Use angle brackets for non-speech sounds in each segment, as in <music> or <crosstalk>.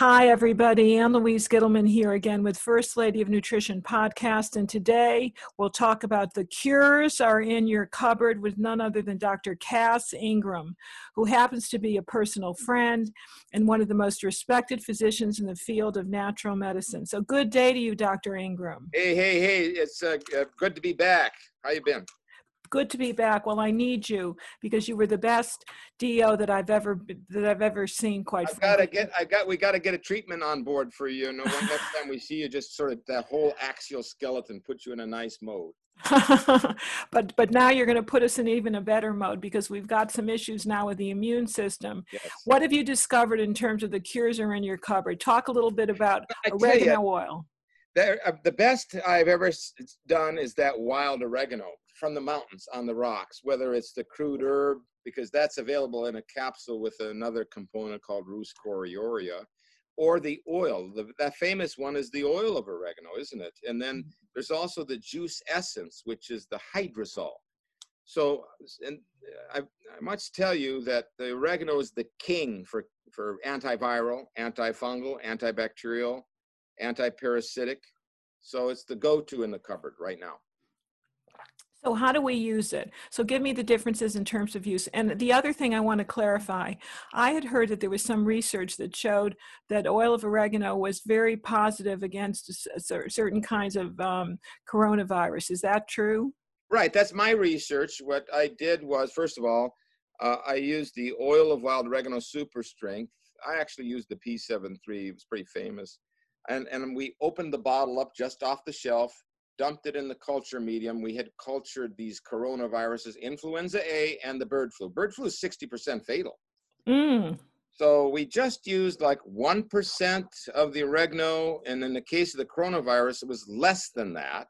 Hi, everybody. Ann Louise Gittleman here again with First Lady of Nutrition podcast. And today we'll talk about the cures are in your cupboard with none other than Dr. Cass Ingram, who happens to be a personal friend and one of the most respected physicians in the field of natural medicine. So, good day to you, Dr. Ingram. Hey, hey, hey! It's uh, uh, good to be back. How you been? Good to be back. Well, I need you because you were the best DO that I've ever that I've ever seen. Quite. I gotta get. I got. We gotta get a treatment on board for you. You know, next time we see you, just sort of that whole axial skeleton, put you in a nice mode. <laughs> but but now you're going to put us in even a better mode because we've got some issues now with the immune system. Yes. What have you discovered in terms of the cures are in your cupboard? Talk a little bit about oregano you, oil. The, uh, the best I've ever done is that wild oregano from the mountains on the rocks, whether it's the crude herb, because that's available in a capsule with another component called Rhus coriaria, or the oil. The, that famous one is the oil of oregano, isn't it? And then mm-hmm. there's also the juice essence, which is the hydrosol. So, and I, I must tell you that the oregano is the king for, for antiviral, antifungal, antibacterial, antiparasitic. So it's the go-to in the cupboard right now. So how do we use it? So give me the differences in terms of use. And the other thing I want to clarify, I had heard that there was some research that showed that oil of oregano was very positive against certain kinds of um, coronavirus. Is that true? Right, that's my research. What I did was, first of all, uh, I used the oil of wild oregano super strength. I actually used the P73, it was pretty famous. And, and we opened the bottle up just off the shelf dumped it in the culture medium. We had cultured these coronaviruses, influenza A and the bird flu. Bird flu is 60% fatal. Mm. So we just used like 1% of the oregano. And in the case of the coronavirus, it was less than that.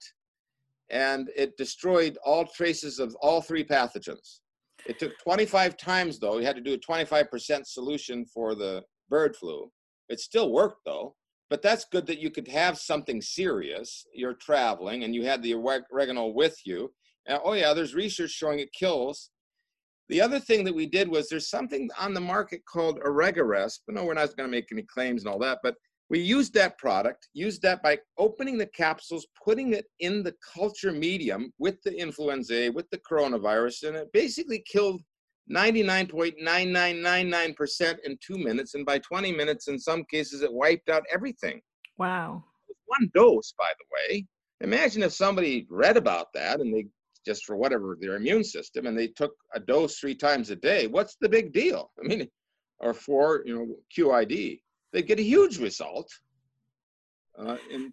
And it destroyed all traces of all three pathogens. It took 25 times, though. We had to do a 25% solution for the bird flu. It still worked, though but that's good that you could have something serious. You're traveling and you had the oregano with you. And, oh yeah, there's research showing it kills. The other thing that we did was there's something on the market called Oregaresp. But no, we're not going to make any claims and all that. But we used that product, used that by opening the capsules, putting it in the culture medium with the influenza with the coronavirus, and it basically killed 99.9999% in two minutes. And by 20 minutes, in some cases, it wiped out everything. Wow. One dose, by the way. Imagine if somebody read about that and they just for whatever their immune system and they took a dose three times a day. What's the big deal? I mean, or for, you know, QID, they get a huge result. Uh, and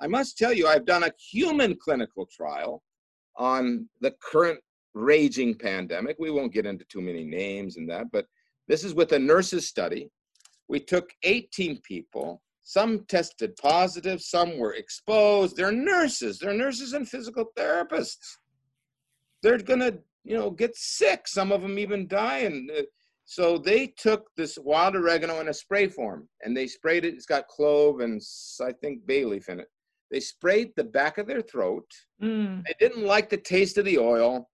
I must tell you, I've done a human clinical trial on the current raging pandemic. We won't get into too many names and that, but this is with a nurses study. We took 18 people. Some tested positive, some were exposed. They're nurses. They're nurses and physical therapists. They're gonna, you know, get sick. Some of them even die. And uh, so they took this wild oregano in a spray form and they sprayed it. It's got clove and I think bay leaf in it. They sprayed the back of their throat. Mm. They didn't like the taste of the oil.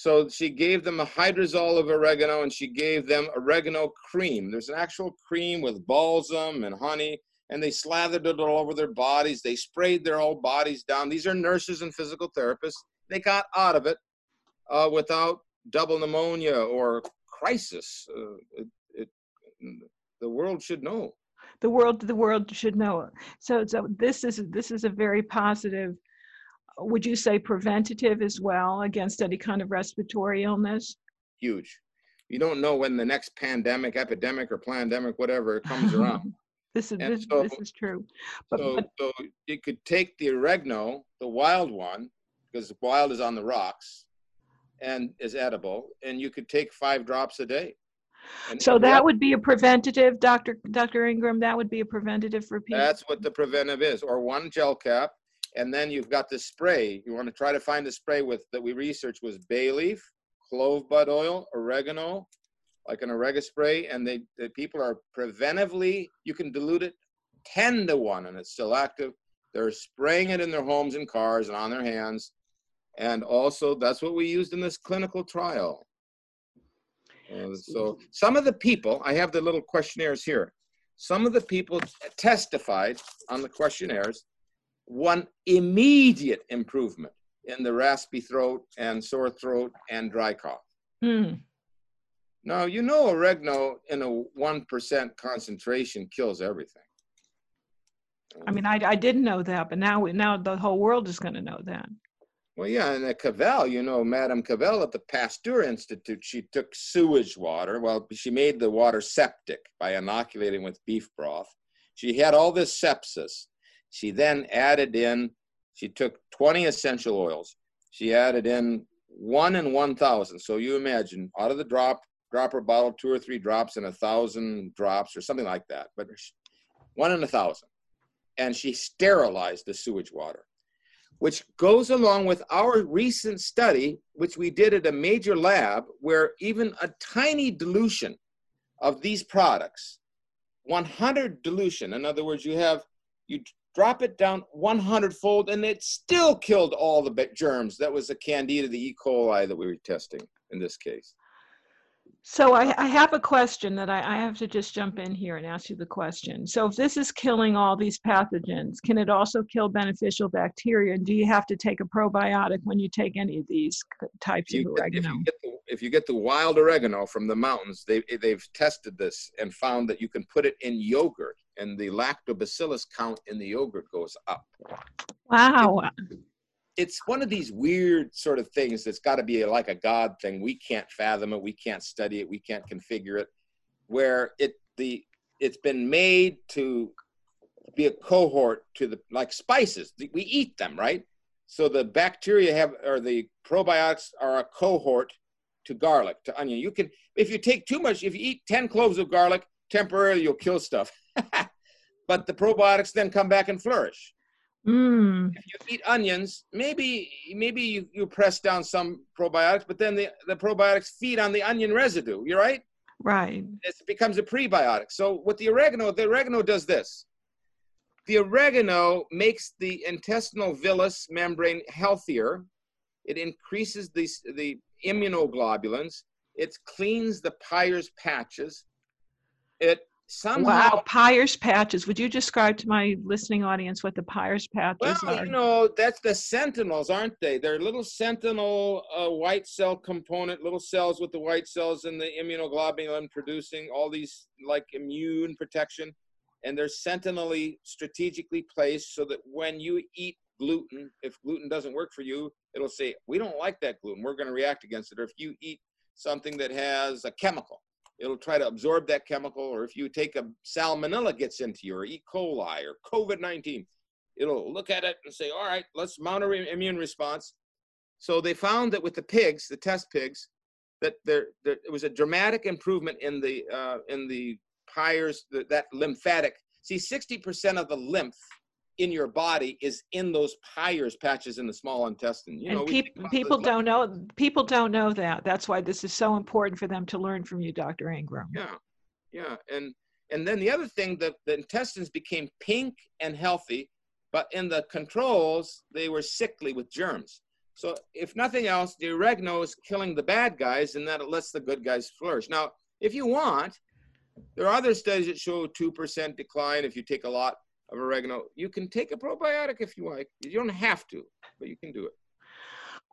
So she gave them a hydrosol of oregano and she gave them oregano cream. There's an actual cream with balsam and honey, and they slathered it all over their bodies. They sprayed their whole bodies down. These are nurses and physical therapists. They got out of it uh, without double pneumonia or crisis. Uh, it, it, the world should know. The world, the world should know. So, so this is this is a very positive would you say preventative as well against any kind of respiratory illness? Huge. You don't know when the next pandemic, epidemic, or pandemic, whatever, comes <laughs> around. this is this, so, this, is true. But, so, but, so you could take the oregano, the wild one, because wild is on the rocks, and is edible, and you could take five drops a day. And so that would be a preventative, Dr. Dr. Ingram. That would be a preventative for people. That's what the preventive is, or one gel cap and then you've got the spray. You want to try to find the spray with that we researched was bay leaf, clove bud oil, oregano, like an oregano spray, and they the people are preventively. You can dilute it ten to one, and it's still active. They're spraying it in their homes and cars and on their hands, and also that's what we used in this clinical trial. Uh, so some of the people, I have the little questionnaires here. some of the people testified on the questionnaires one immediate improvement in the raspy throat and sore throat and dry cough. Mm. Now, you know, oregano in a 1% concentration kills everything. I mean, I, I didn't know that, but now now the whole world is going to know that. Well, yeah, and at Cavell, you know, Madame Cavell at the Pasteur Institute, she took sewage water. Well, she made the water septic by inoculating with beef broth. She had all this sepsis. She then added in, she took 20 essential oils. She added in one in 1,000. So you imagine out of the drop, dropper bottle, two or three drops in a thousand drops or something like that, but one in a thousand. And she sterilized the sewage water, which goes along with our recent study, which we did at a major lab, where even a tiny dilution of these products, 100 dilution, in other words, you have, you drop it down 100 fold and it still killed all the germs. That was the candida, the E. coli that we were testing in this case. So I, I have a question that I, I have to just jump in here and ask you the question. So if this is killing all these pathogens, can it also kill beneficial bacteria? And do you have to take a probiotic when you take any of these types You- of If oregano? you, get the, if you get the wild oregano from the mountains, they, they've tested this and found that you can put it in yogurt and the lactobacillus count in the yogurt goes up. Wow. it's one of these weird sort of things that's got to be like a god thing. We can't fathom it. We can't study it. We can't configure it. Where it the it's been made to be a cohort to the like spices. We eat them right? So the bacteria have or the probiotics are a cohort to garlic to onion. You can if you take too much if you eat 10 cloves of garlic temporarily you'll kill stuff <laughs> but the probiotics then come back and flourish Mm. if you eat onions, maybe maybe you, you press down some probiotics, but then the, the probiotics feed on the onion residue. You're right. Right. It becomes a prebiotic. So with the oregano, the oregano does this. The oregano makes the intestinal villus membrane healthier. It increases the, the immunoglobulins. It cleans the Peyer's patches. It somehow Wow. Peyer's patches. Would you describe to my listening audience what the Peyer's patches Well, are? you know, that's the sentinels, aren't they? They're little sentinel uh, white cell component, little cells with the white cells and the immunoglobulin producing all these like immune protection. And they're sentinelly strategically placed so that when you eat gluten, if gluten doesn't work for you, it'll say, We don't like that gluten. We're going to react against it. Or if you eat something that has a chemical, it'll try to absorb that chemical. Or if you take a salmonella gets into you, or E. coli, or COVID 19, it'll look at it and say, all right, let's mount an immune response. So they found that with the pigs, the test pigs, that there, there it was a dramatic improvement in the uh, in the Peyer's, the, that lymphatic. See, 60% of the lymph in your body is in those Peyer's patches in the small intestine. You know, and think about people don't know people don't know that. That's why this is so important for them to learn from you, Dr. Ingram. Yeah, yeah, and and then the other thing, that the intestines became pink and healthy, but in the controls they were sickly with germs. So if nothing else, the oregano is killing the bad guys, and that it lets the good guys flourish. Now, if you want, there are other studies that show two percent decline if you take a lot of oregano. You can take a probiotic if you like. You don't have to, but you can do it.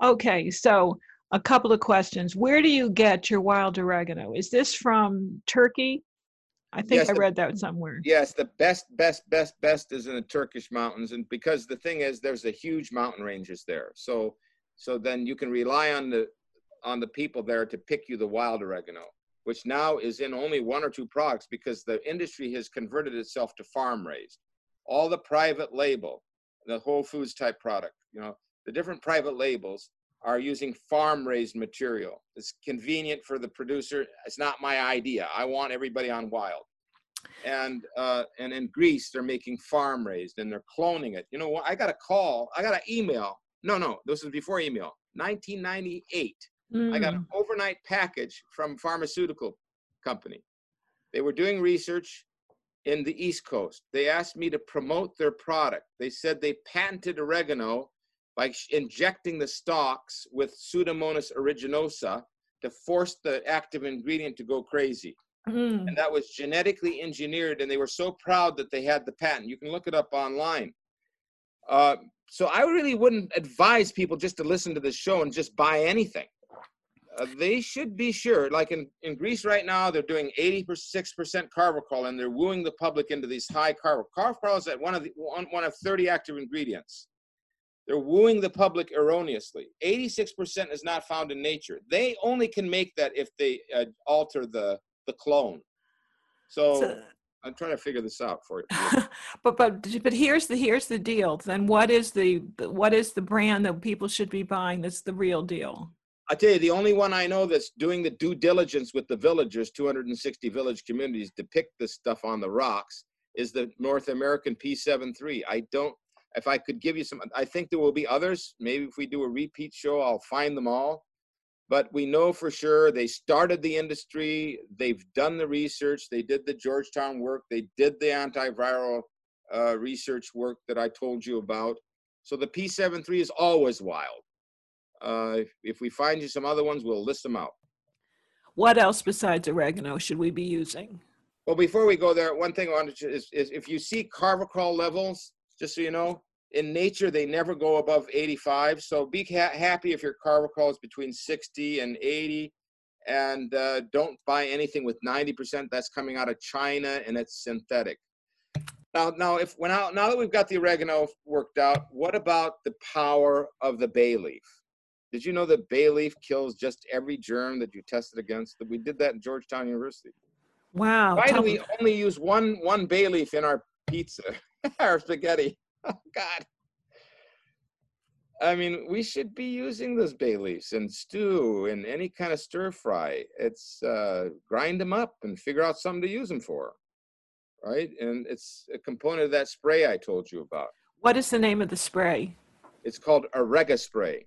Okay, so a couple of questions. Where do you get your wild oregano? Is this from Turkey? I think Yes, I read that somewhere. Yes, the best, best, best, best is in the Turkish mountains, and because the thing is, there's a huge mountain ranges there. So, so then you can rely on the on the people there to pick you the wild oregano, which now is in only one or two products because the industry has converted itself to farm raised. All the private label, the Whole Foods type product, you know, the different private labels are using farm raised material. It's convenient for the producer. It's not my idea. I want everybody on wild and uh, and in Greece they're making farm raised and they're cloning it. You know what? I got a call. I got an email. No, no, this was before email. 1998. I got Mm, an overnight package from pharmaceutical company. They were doing research in the East Coast. They asked me to promote their product. They said they patented oregano by injecting the stalks with Pseudomonas aeruginosa to force the active ingredient to go crazy. Mm. and that was genetically engineered and they were so proud that they had the patent you can look it up online uh, so i really wouldn't advise people just to listen to this show and just buy anything uh, they should be sure like in, in greece right now they're doing 86% carvacrol and they're wooing the public into these high carvacrol carvacrol is at one of the one, one of 30 active ingredients they're wooing the public erroneously 86% is not found in nature they only can make that if they uh, alter the the clone. So, So- I'm trying to figure this out for you. <laughs> but but but here's the here's the deal. Then what is the- what is the brand that people should be buying? That's the real deal. I tell you, the only one I know that's doing the due diligence with the villagers, 260 village communities, to pick this stuff on the rocks is the North American P73. I don't. If I could give you some, I think there will be others. Maybe if we do a repeat show, I'll find them all. But we know for sure they started the industry. They've done the research. They did the Georgetown work. They did the antiviral uh, research work that I told you about. So the P73 is always wild. Uh, if, if we find you some other ones, we'll list them out. What else besides oregano should we be using? Well, before we go there, one thing I wanted to is, is if you see carvacrol levels, just so you know, in nature they never go above 85. So be ha- happy if your carvacrol is between 60 and 80, and uh, don't buy anything with 90%. That's coming out of China and it's synthetic. Now, now, if when now, now that we've got the oregano worked out, what about the power of the bay leaf? Did you know that bay leaf kills just every germ that you tested against? That we did that in Georgetown University. Wow. Why do we only use one one bay leaf in our pizza, <laughs> our spaghetti? <laughs> Oh God! I mean, we should be using those bay leaves in stew and any kind of stir fry. It's uh, grind them up and figure out something to use them for, right? And it's a component of that spray I told you about. What is the name of the spray? It's called Orega spray,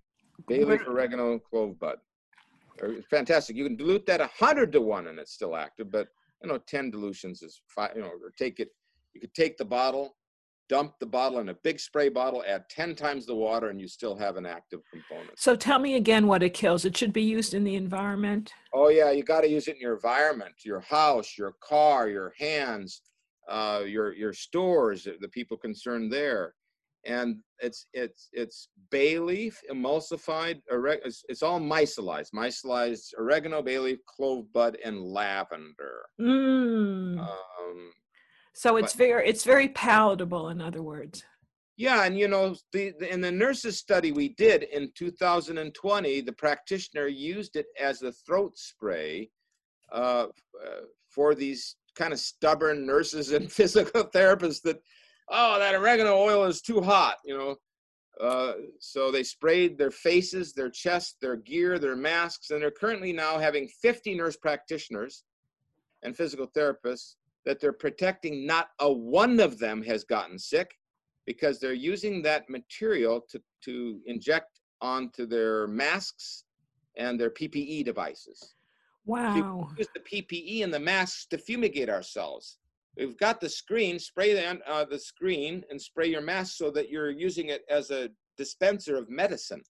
bay leaf, oregano, clove bud. Fantastic. You can dilute that a hundred to one, and it's still active. But you know, ten dilutions is five. You know, or take it. You could take the bottle, dump the bottle in a big spray bottle, add ten times the water, and you still have an active component. So tell me again what it kills. It should be used in the environment. Oh yeah, you got to use it in your environment, your house, your car, your hands, uh, your your stores, the people concerned there, and it's it's it's bay leaf emulsified. It's, it's all micellized, micellized oregano, bay leaf, clove bud, and lavender. Mm. Um, so it's very it's very palatable. In other words. Yeah, and you know, the, the in the nurses study we did in 2020, the practitioner used it as a throat spray uh, uh, for these kind of stubborn nurses and <laughs> physical therapists that, oh, that oregano oil is too hot, you know. Uh, so they sprayed their faces, their chest, their gear, their masks, and they're currently now having 50 nurse practitioners and physical therapists that they're protecting. Not a one of them has gotten sick because they're using that material to, to inject onto their masks and their PPE devices. Wow. We Use the PPE and the masks to fumigate ourselves. We've got the screen, spray the, uh, the screen and spray your mask so that you're using it as a dispenser of medicine.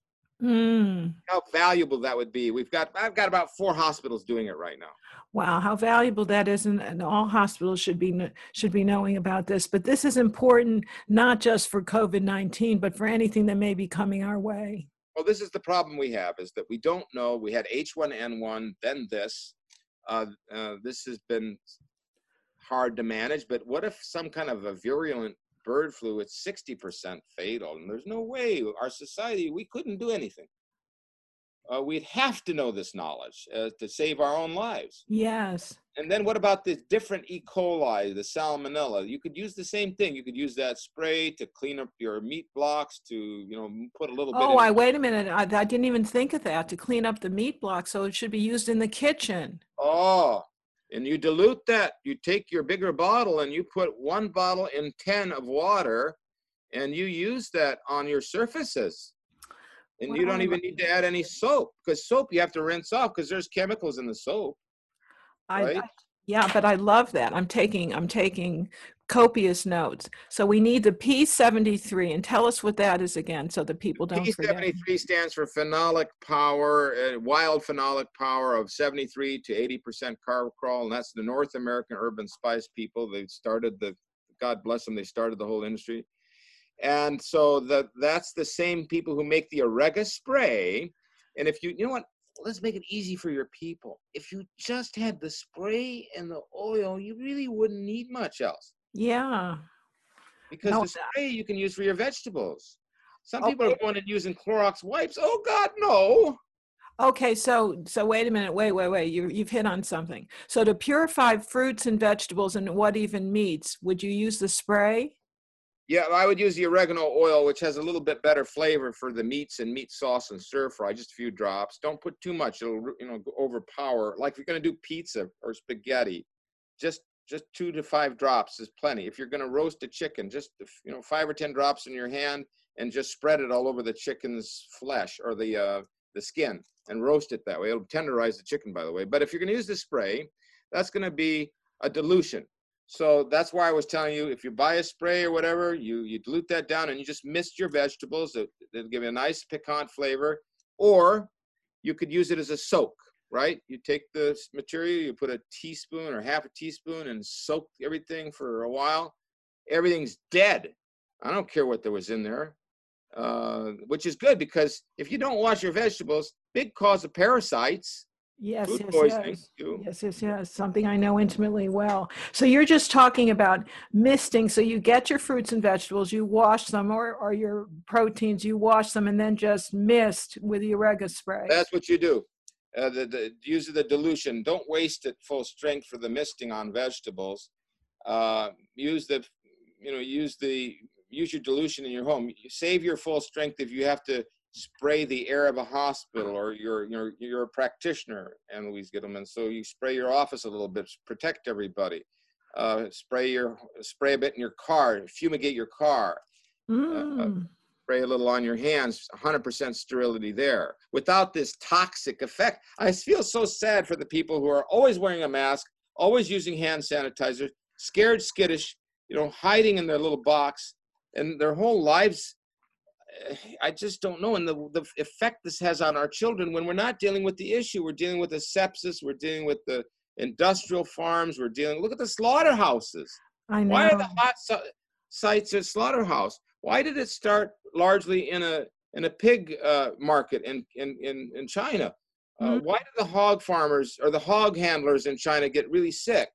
Mm. How valuable that would be. We've got, I've got about four hospitals doing it right now. Wow, how valuable that is, and, and all hospitals should be should be knowing about this. But this is important not just for COVID nineteen, but for anything that may be coming our way. Well, this is the problem we have is that we don't know. We had H1N1, then this. Uh, uh, this has been hard to manage, but what if some kind of a virulent bird flu, it's 60% fatal, and there's no way our society, we couldn't do anything. Uh, we'd have to know this knowledge uh, to save our own lives. Yes. And then what about the different E. coli, the salmonella? You could use the same thing. You could use that spray to clean up your meat blocks, to you know put a little bit. Oh, I wait a minute. I, I didn't even think of that to clean up the meat block. So it should be used in the kitchen. Oh, and you dilute that. You take your bigger bottle and you put one bottle in 10 of water and you use that on your surfaces. And you don't even need to add any soap because soap you have to rinse off because there's chemicals in the soap. I, Right. I- yeah, but I love that. I'm taking I'm taking copious notes. So we need the P73, and tell us what that is again, so the people don't forget. P73 stands for phenolic power, uh, wild phenolic power of 73 to 80% carvacrol, and that's the North American Herb & Spice people. They started the, God bless them, they started the whole industry. And so the, that's the same people who make the Orega spray. And if you, you know what, let's make it easy for your people. If you just had the spray and the oil, you really wouldn't need much else. Yeah. Because No, the spray you can use for your vegetables. Some Okay. people are going and using Clorox wipes. Oh God, no. Okay, so so wait a minute, wait, wait, wait. You you've hit on something. So to purify fruits and vegetables and what even meats, would you use the spray? Yeah, I would use the oregano oil, which has a little bit better flavor for the meats and meat sauce and stir fry. Just a few drops. Don't put too much; it'll you know overpower. Like if you're going to do pizza or spaghetti, just just two to five drops is plenty. If you're going to roast a chicken, just you know five or ten drops in your hand and just spread it all over the chicken's flesh or the uh, the skin and roast it that way. It'll tenderize the chicken, by the way. But if you're going to use the spray, that's going to be a dilution. So that's why I was telling you, if you buy a spray or whatever, you you dilute that down and you just mist your vegetables. It, it'll give you a nice piquant flavor. Or you could use it as a soak, right? You take the material, you put a teaspoon or half a teaspoon and soak everything for a while. Everything's dead. I don't care what there was in there, uh, which is good because if you don't wash your vegetables, big cause of parasites, Yes, food yes, poisoning. yes. Yes, yes, yes. Something I know intimately well. So you're just talking about misting. So you get your fruits and vegetables, you wash them, or, or your proteins, you wash them, and then just mist with the Orega spray. That's what you do. Uh, the, the use of the dilution. Don't waste it full strength for the misting on vegetables. Uh, use the, you know, use the use your dilution in your home. Save your full strength if you have to spray the air of a hospital or you're you're you're a practitioner, Ann Louise Gittleman. So you spray your office a little bit, protect everybody. Uh, spray your spray a bit in your car, fumigate your car Mm. Spray a little on your hands, 100% sterility there without this toxic effect. I feel so sad for the people who are always wearing a mask, always using hand sanitizer, scared, skittish, you know, hiding in their little box, and their whole lives. eh, I just don't know. And the, the effect this has on our children when we're not dealing with the issue, we're dealing with the sepsis, we're dealing with the industrial farms, we're dealing, look at the slaughterhouses. I know. Why are the hot si- sites a slaughterhouse? Why did it start largely in a in a pig uh, market in in in, in China? Uh, Mhm. Why did the hog farmers or the hog handlers in China get really sick?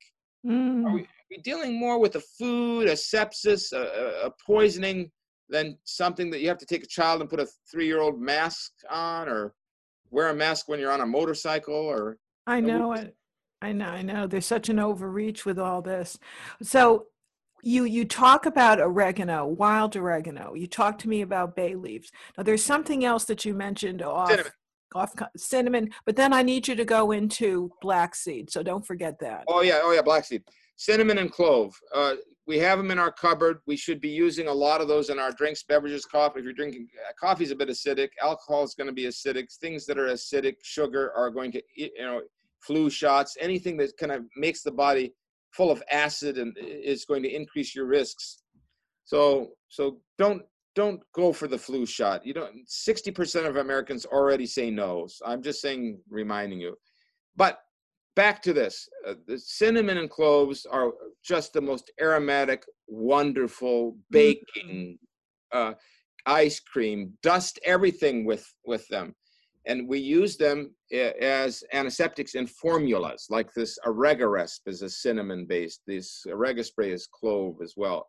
Mm. Are we, are we dealing more with a food, a sepsis, a, a- a poisoning than something that you have to take a child and put a three-year-old mask on, or wear a mask when you're on a motorcycle, or I know it. I know, I know. There's such an overreach with all this. So you you talk about oregano, wild oregano. You talk to me about bay leaves. Now there's something else that you mentioned off Cinnamon. off cinnamon, but then I need you to go into black seed. So don't forget that. Oh yeah, oh yeah, black seed, cinnamon and clove. Uh, we have them in our cupboard. We should be using a lot of those in our drinks, beverages, coffee. If you're drinking, uh, coffee's a bit acidic. Alcohol is going to be acidic. Things that are acidic, sugar are going to, you know, flu shots. Anything that kind of makes the body full of acid and is going to increase your risks. So, so don't don't go for the flu shot. You don't. Sixty percent of Americans already say no. So I'm just saying, reminding you. But back to this uh, the cinnamon and cloves are just the most aromatic wonderful baking uh, ice cream dust everything with with them and we use them as antiseptics in formulas like this Oregaresp is a cinnamon based this Orega spray is clove as well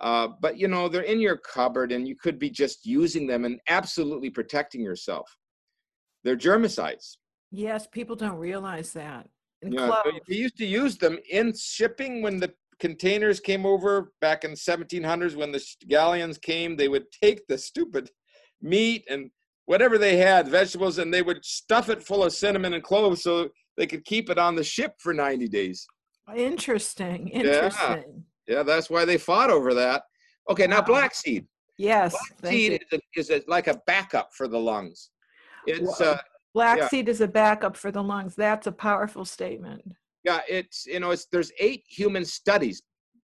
uh, but you know they're in your cupboard and you could be just using them and absolutely protecting yourself they're germicides Yes, people don't realize that. And yeah, so clove. we used to use them in shipping when the containers came over back in 1700s when the galleons came. They would take the stupid meat and whatever they had, vegetables, and they would stuff it full of cinnamon and cloves so they could keep it on the ship for 90 days. Interesting. Interesting. Yeah, that's why they fought over that. Okay, now Wow. black seed. Yes. Black seed is, a, is a, like a backup for the lungs. It's Wow. uh, Black yeah. seed is a backup for the lungs. That's a powerful statement. yeah, it's you know, it's there's eight human studies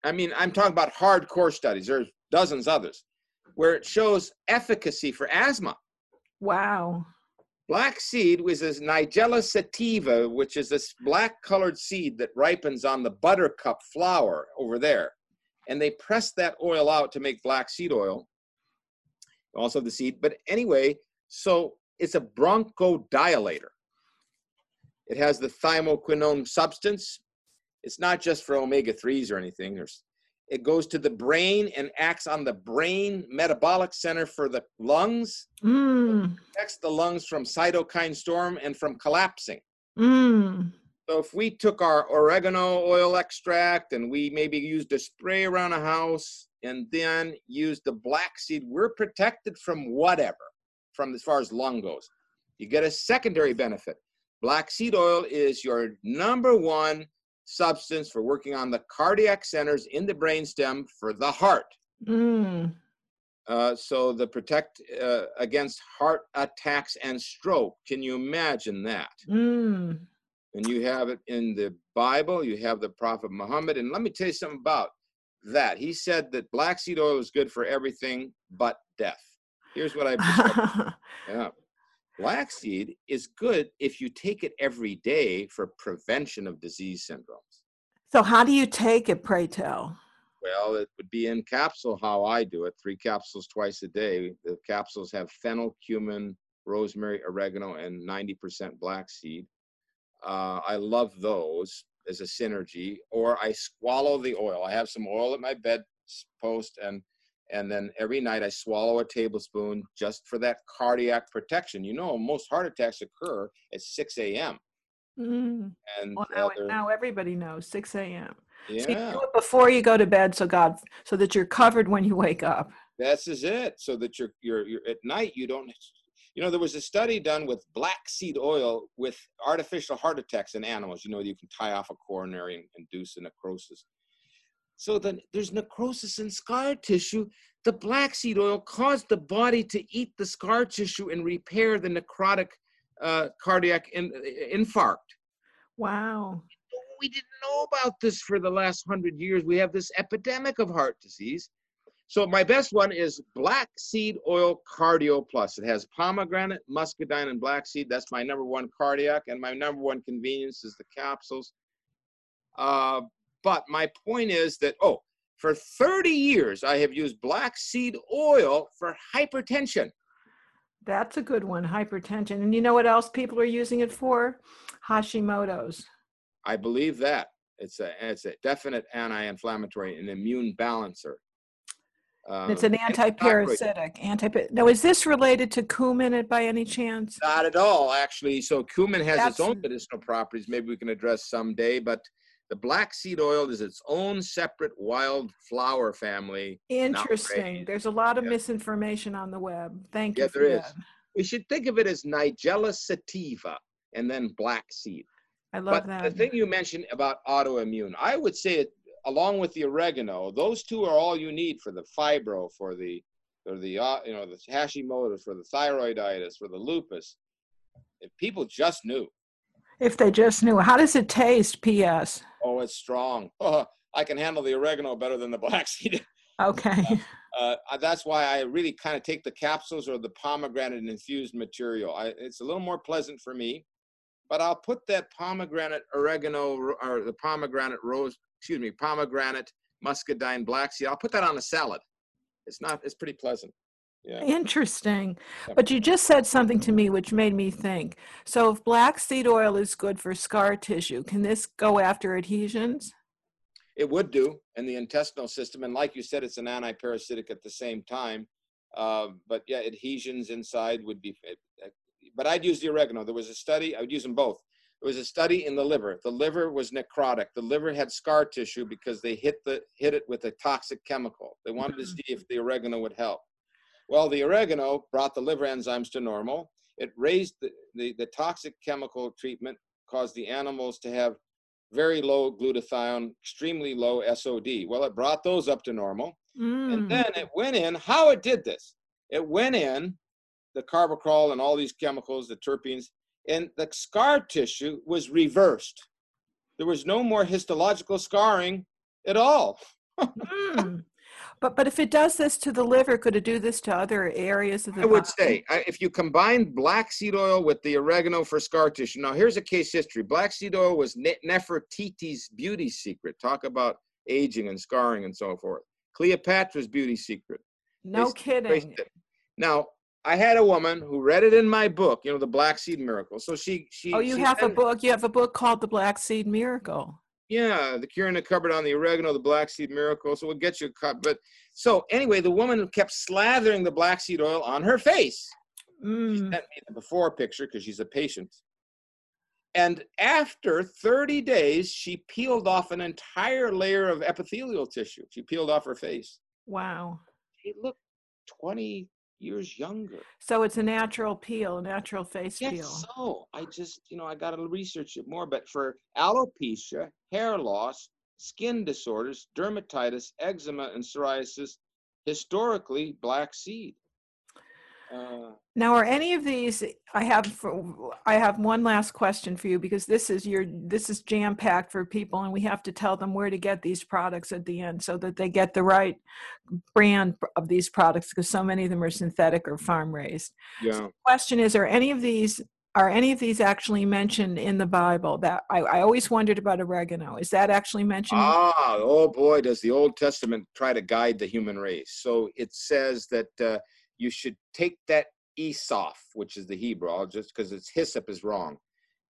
I mean, I'm talking about hardcore studies. There's dozens others where it shows efficacy for asthma. Wow. Black seed was this Nigella sativa, which is this black colored seed that ripens on the buttercup flower over there. And they press that oil out to make black seed oil, also the seed. But anyway, so it's a bronchodilator. It has the thymoquinone substance. It's not just for omega 3s or anything. There's it goes to the brain and acts on the brain metabolic center for the lungs. Mm. Protects the lungs from cytokine storm and from collapsing. Mm. So if we took our oregano oil extract and we maybe used a spray around a house and then used the black seed, we're protected from whatever, from as far as lung goes. You get a secondary benefit. Black seed oil is your number one substance for working on the cardiac centers in the brainstem for the heart. Mm. Uh, so the protect uh, against heart attacks and stroke. Can you imagine that? Mm. And you have it in the Bible. You have the Prophet Muhammad. And let me tell you something about that. He said that black seed oil is good for everything but death. Here's what I. <laughs> yeah. Flaxseed is good if you take it every day for prevention of disease syndromes. So, how do you take it, pray tell? Well, it would be in capsule how I do it, three capsules twice a day. The capsules have fennel, cumin, rosemary, oregano, and 90% black seed. Uh, I love those as a synergy, or I swallow the oil. I have some oil at my bed post, and and then every night I swallow a tablespoon just for that cardiac protection. You know, most heart attacks occur at 6 a.m. Mm. And well, now, now, everybody knows 6 a.m. Yeah. So you do it before you go to bed, so God, so that you're covered when you wake up. This is it. So that you're you're, you're at night. You don't. You know, there was a study done with black seed oil with artificial heart attacks in animals. You know, you can tie off a coronary and induce a necrosis. So then there's necrosis in scar tissue. The black seed oil caused the body to eat the scar tissue and repair the necrotic uh, cardiac in, infarct. Wow. We didn't know about this for the last hundred years. We have this epidemic of heart disease. So my best one is black seed oil cardio plus. It has pomegranate, muscadine, and black seed. That's my number one cardiac, and my number one convenience is the capsules. Uh, but my point is that, oh, for 30 years, I have used black seed oil for hypertension. That's a good one, hypertension. And you know what else people are using it for? Hashimoto's. I believe that. It's a, it's a definite anti-inflammatory, an immune balancer. Um, it's an anti-parasitic. Anti. Now, is this related to cumin by any chance? Not at all, actually. So cumin has That's... its own medicinal properties. Maybe we can address someday, but the black seed oil is its own separate wild flower family. Interesting. There's a lot of yeah. misinformation on the web. Thank yeah, you. Yeah, there that. is. We should think of it as Nigella sativa and then black seed. I love but that. The thing you mentioned about autoimmune, I would say it along with the oregano. Those two are all you need for the fibro, for the for the uh, you know the Hashimoto's, for the thyroiditis, for the lupus. If people just knew. If they just knew. How does it taste? P.S. Oh, it's strong. Oh, I can handle the oregano better than the black seed. <laughs> Okay. Uh, uh, that's why I really kind of take the capsules or the pomegranate infused material. I, it's a little more pleasant for me, but I'll put that pomegranate oregano or the pomegranate rose, excuse me, pomegranate muscadine black seed. I'll put that on a salad. It's not. It's pretty pleasant. Yeah. Interesting. But you just said something to me which made me think. So, if black seed oil is good for scar tissue, can this go after adhesions? It would do in the intestinal system. And like you said, it's an anti-parasitic at the same time. Uh, but yeah, adhesions inside would be. Uh, but I'd use the oregano. There was a study, I would use them both. There was a study in the liver. The liver was necrotic. The liver had scar tissue because they hit, the, hit it with a toxic chemical. They wanted to mm-hmm. see if the oregano would help. Well, the oregano brought the liver enzymes to normal. It raised the, the, the toxic chemical treatment, caused the animals to have very low glutathione, extremely low SOD. Well, it brought those up to normal. Mm. And then it went in, how it did this, it went in the carbapenem and all these chemicals, the terpenes, and the scar tissue was reversed. There was no more histological scarring at all. <laughs> mm. But but if it does this to the liver, could it do this to other areas of the body? I would body? say if you combine black seed oil with the oregano for scar tissue. Now, here's a case history. Black seed oil was Ne- Nefertiti's beauty secret. Talk about aging and scarring and so forth. Cleopatra's beauty secret. No s- kidding. Now, I had a woman who read it in my book, you know, the Black Seed Miracle. So she she Oh, you have a book. You have a book called The Black Seed Miracle. Yeah, the cure in the cupboard on the oregano, the black seed miracle. So we'll get you a cup. But so anyway, the woman kept slathering the black seed oil on her face. She Mm. sent me the before picture because she's a patient. And after 30 days, she peeled off an entire layer of epithelial tissue. She peeled off her face. Wow. She looked 20 years younger. So it's a natural peel, a natural face Yes, peel. so I just, you know, I got to research it more. But for alopecia, hair loss, skin disorders, dermatitis, eczema, and psoriasis, historically, black seed. Now, are any of these? I have. For, I have one last question for you because this is your. This is jam packed for people, and we have to tell them where to get these products at the end so that they get the right brand of these products because so many of them are synthetic or farm raised. yeah. Question is: Are any of these? Are any of these actually mentioned in the Bible? That I, I always wondered about oregano. Is that actually mentioned? Ah, oh boy, does the Old Testament try to guide the human race. So it says that uh, you should take that esoph, which is the Hebrew, I'll just because it's hyssop is wrong.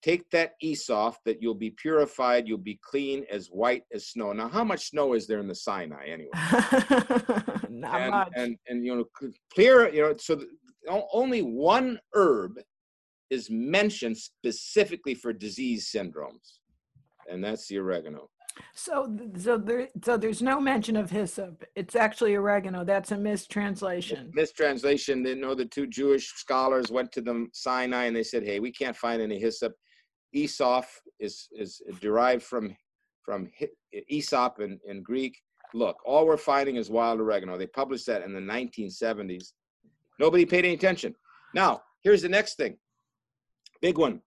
Take that esoph that you'll be purified, you'll be clean as white as snow. Now, how much snow is there in the Sinai anyway? <laughs> Not and, much. and and you know clear you know so th- o- only one herb is mentioned specifically for disease syndromes and that's the oregano So, so there, so there's no mention of hyssop. It's actually oregano. That's a mistranslation. mistranslation. They know the two jewish scholars went to the sinai and they said hey we can't find any hyssop. Esoph is is derived from from aesop in, in greek. Look all we're finding is wild oregano. They published that in the 1970s nobody paid any attention. Now here's the next thing. Big one.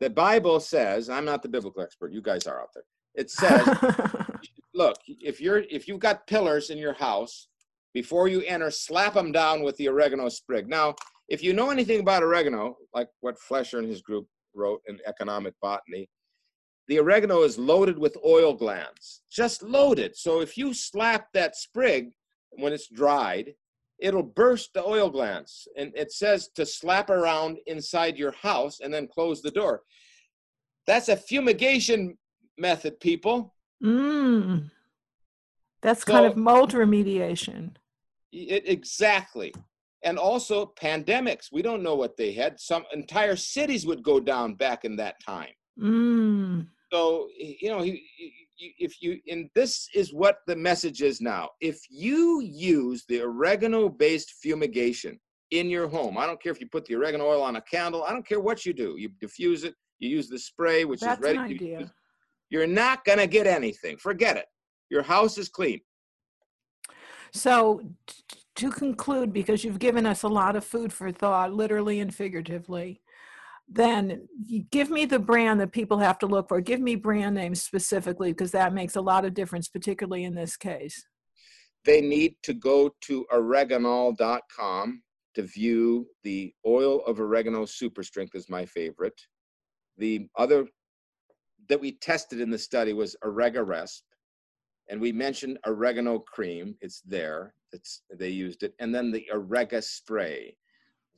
The bible says i'm not the biblical expert. You guys are out there it says <laughs> look if you're if you've got pillars in your house before you enter slap them down with the oregano sprig. Now if you know anything about oregano like what Fleisher and his group wrote in economic botany the oregano is loaded with oil glands just loaded. So if you slap that sprig when it's dried it'll burst the oil glands. And it says to slap around inside your house and then close the door. That's a fumigation method people mm. That's kind of So- mold remediation. It, exactly. And also pandemics. We don't know what they had. Some entire cities would go down back in that time. Mm. So, you know, if you, and this is what the message is now. If you use the oregano based fumigation in your home, I don't care if you put the oregano oil on a candle, I don't care what you do. You diffuse it, you use the spray, which That's is ready an idea. You're not going to get anything. Forget it. Your house is clean. So, to conclude, because you've given us a lot of food for thought, literally and figuratively, then give me the brand that people have to look for. Give me brand names specifically, because that makes a lot of difference, particularly in this case. they need to go to oreganol.com to view the oil of oregano super strength is my favorite the other that we tested in the study was oregaresp and we mentioned oregano cream. It's there. It's they used it. And then the orega spray.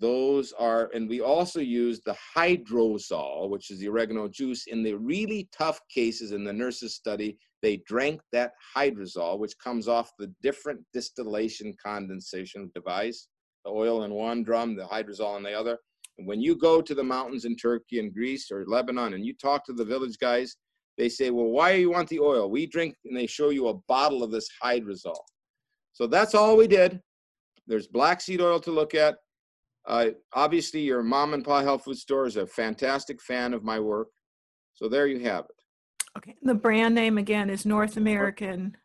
Those are and we also used the hydrosol which is the oregano juice in the really tough cases in the nurses study. They drank that hydrosol, which comes off the different distillation condensation device, the oil in one drum, the hydrosol in the other. When you go to the mountains in Turkey and Greece or Lebanon and you talk to the village guys, they say, Well, why do you want the oil? We drink, and they show you a bottle of this hydrosol. So that's all we did. There's black seed oil to look at. Uh, obviously, your mom and pa health food store is a fantastic fan of my work. So there you have it. Okay. The brand name again is North American.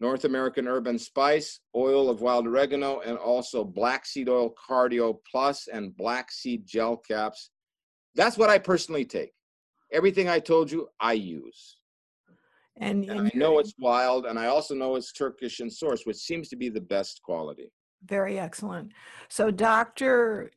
North American Herb & Spice, oil of wild oregano, and also black seed oil cardio plus and black seed gel caps. That's what I personally take. Everything I told you, I use. And, And and I know it's wild, and I also know it's Turkish in source, which seems to be the best quality. very excellent. So, Dr.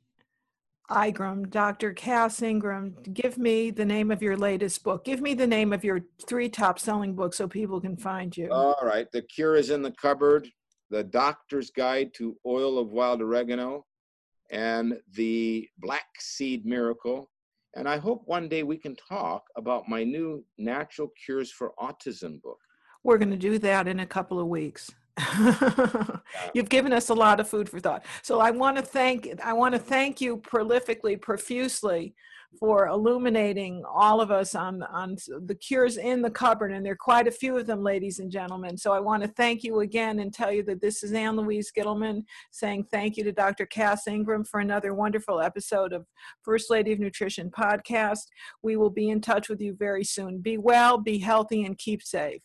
Ingram, Dr. Cass Ingram, give me the name of your latest book. Give me the name of your three top selling books so people can find you. All right, The Cure is in the Cupboard, The Doctor's Guide to Oil of Wild Oregano, and The Black Seed Miracle. And I hope one day we can talk about my new Natural Cures for Autism book. We're going to do that in a couple of weeks. <laughs> You've given us a lot of food for thought. So I want to thank I want to thank you prolifically, profusely for illuminating all of us on on the cures in the cupboard and there are quite a few of them ladies and gentlemen. So i want to thank you again and tell you that this is Ann Louise Gittleman saying thank you to dr cass ingram for another wonderful episode of first lady of nutrition podcast. We will be in touch with you very soon. Be well be healthy and keep safe